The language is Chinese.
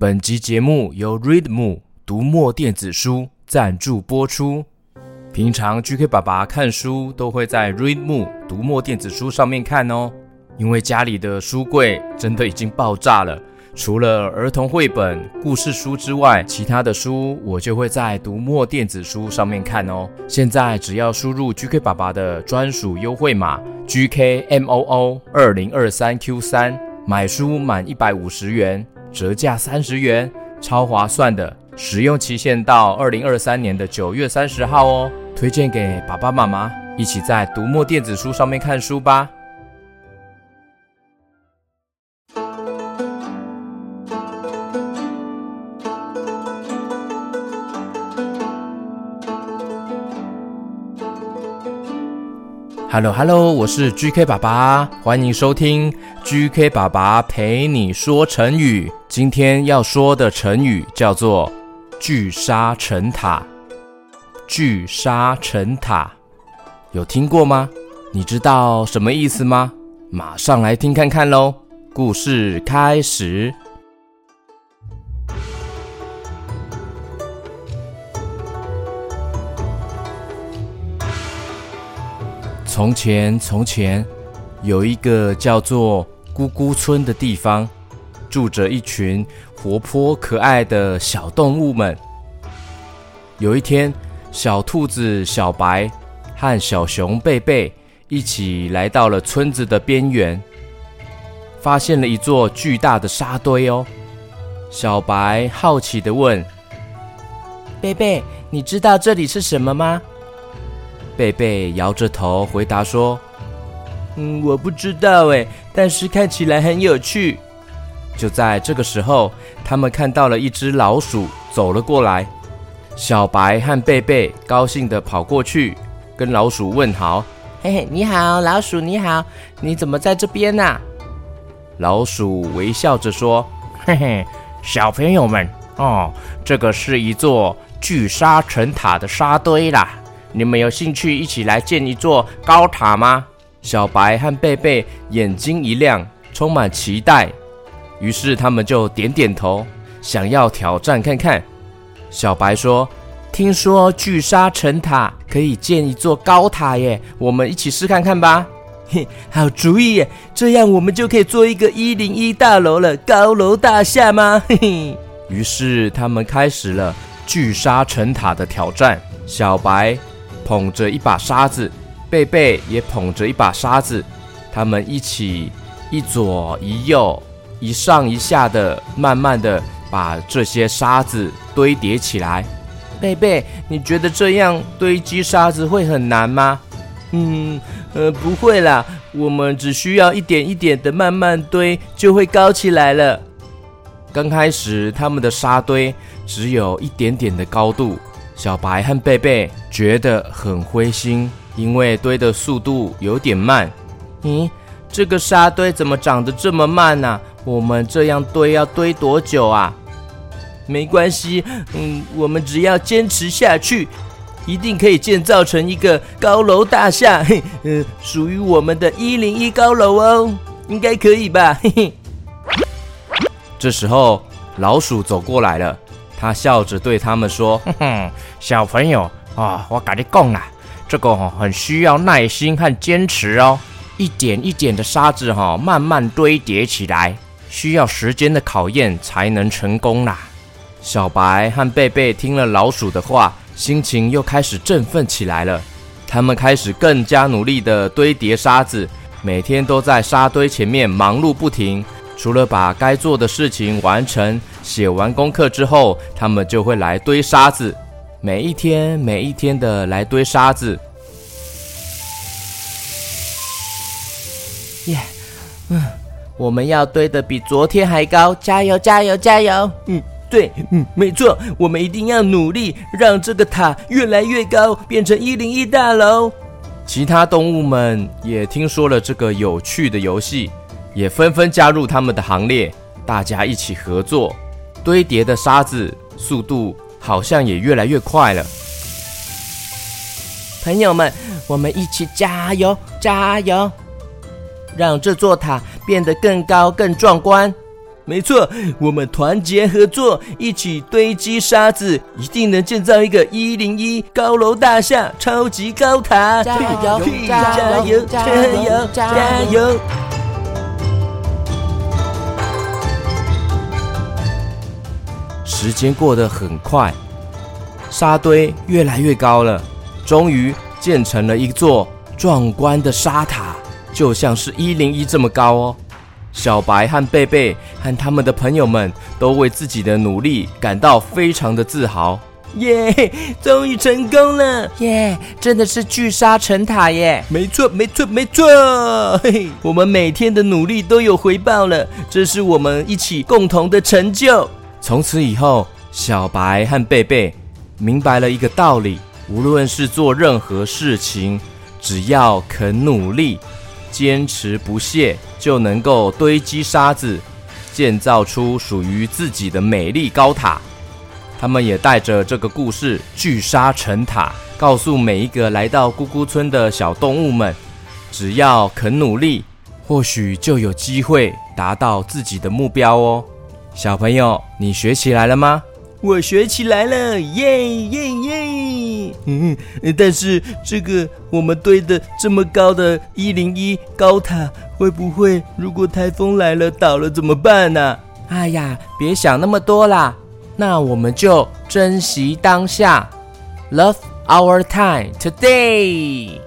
本集节目由 Readmo 读墨电子书赞助播出。平常 GK 爸爸看书都会在 Readmoo 读墨电子书上面看哦，因为家里的书柜真的已经爆炸了。除了儿童绘本、故事书之外，其他的书我就会在读墨电子书上面看哦。现在只要输入 GK 爸爸的专属优惠码 GKMOO 二零二三 Q 三，买书满一百五十元。折价三十元，超划算的，使用期限到二零二三年的九月三十号哦，推荐给爸爸妈妈一起在读墨电子书上面看书吧。Hello Hello，我是 GK 爸爸，欢迎收听 GK 爸爸陪你说成语。今天要说的成语叫做“聚沙成塔”。聚沙成塔，有听过吗？你知道什么意思吗？马上来听看看喽！故事开始。从前，从前，有一个叫做咕咕村的地方，住着一群活泼可爱的小动物们。有一天，小兔子小白和小熊贝贝一起来到了村子的边缘，发现了一座巨大的沙堆哦。小白好奇地问：“贝贝，你知道这里是什么吗？”贝贝摇着头回答说：“嗯，我不知道哎，但是看起来很有趣。”就在这个时候，他们看到了一只老鼠走了过来。小白和贝贝高兴地跑过去，跟老鼠问好：“嘿嘿，你好，老鼠你好，你怎么在这边呢？”老鼠微笑着说：“嘿嘿，小朋友们哦，这个是一座聚沙成塔的沙堆啦。”你们有兴趣一起来建一座高塔吗？小白和贝贝眼睛一亮，充满期待。于是他们就点点头，想要挑战看看。小白说：“听说聚沙成塔可以建一座高塔耶，我们一起试看看吧。”嘿，好主意耶！这样我们就可以做一个一零一大楼了，高楼大厦吗？嘿嘿。于是他们开始了聚沙成塔的挑战。小白。捧着一把沙子，贝贝也捧着一把沙子，他们一起一左一右，一上一下的，慢慢的把这些沙子堆叠起来。贝贝，你觉得这样堆积沙子会很难吗？嗯，呃，不会啦，我们只需要一点一点的慢慢堆，就会高起来了。刚开始，他们的沙堆只有一点点的高度。小白和贝贝觉得很灰心，因为堆的速度有点慢。咦，这个沙堆怎么长得这么慢呢？我们这样堆要堆多久啊？没关系，嗯，我们只要坚持下去，一定可以建造成一个高楼大厦。嘿，嗯，属于我们的一零一高楼哦，应该可以吧？嘿嘿。这时候，老鼠走过来了。他笑着对他们说：“哼哼，小朋友啊，我跟你讲啦，这个很需要耐心和坚持哦。一点一点的沙子哈，慢慢堆叠起来，需要时间的考验才能成功啦。”小白和贝贝听了老鼠的话，心情又开始振奋起来了。他们开始更加努力地堆叠沙子，每天都在沙堆前面忙碌不停。除了把该做的事情完成，写完功课之后，他们就会来堆沙子，每一天每一天的来堆沙子。耶，yeah, 嗯，我们要堆的比昨天还高，加油加油加油！嗯，对，嗯，没错，我们一定要努力，让这个塔越来越高，变成一零一大楼。其他动物们也听说了这个有趣的游戏。也纷纷加入他们的行列，大家一起合作，堆叠的沙子速度好像也越来越快了。朋友们，我们一起加油加油，让这座塔变得更高更壮观。没错，我们团结合作，一起堆积沙子，一定能建造一个一零一高楼大厦、超级高塔！加油！加油！加油！加油！时间过得很快，沙堆越来越高了，终于建成了一座壮观的沙塔，就像是一零一这么高哦。小白和贝贝和他们的朋友们都为自己的努力感到非常的自豪。耶，终于成功了！耶，真的是聚沙成塔耶！没错，没错，没错！嘿嘿，我们每天的努力都有回报了，这是我们一起共同的成就。从此以后，小白和贝贝明白了一个道理：无论是做任何事情，只要肯努力。坚持不懈，就能够堆积沙子，建造出属于自己的美丽高塔。他们也带着这个故事聚沙成塔，告诉每一个来到咕咕村的小动物们：只要肯努力，或许就有机会达到自己的目标哦。小朋友，你学起来了吗？我学起来了，耶耶耶！嗯，但是这个我们堆的这么高的一零一高塔，会不会如果台风来了倒了怎么办呢？啊？哎呀，别想那么多啦，那我们就珍惜当下，Love our time today。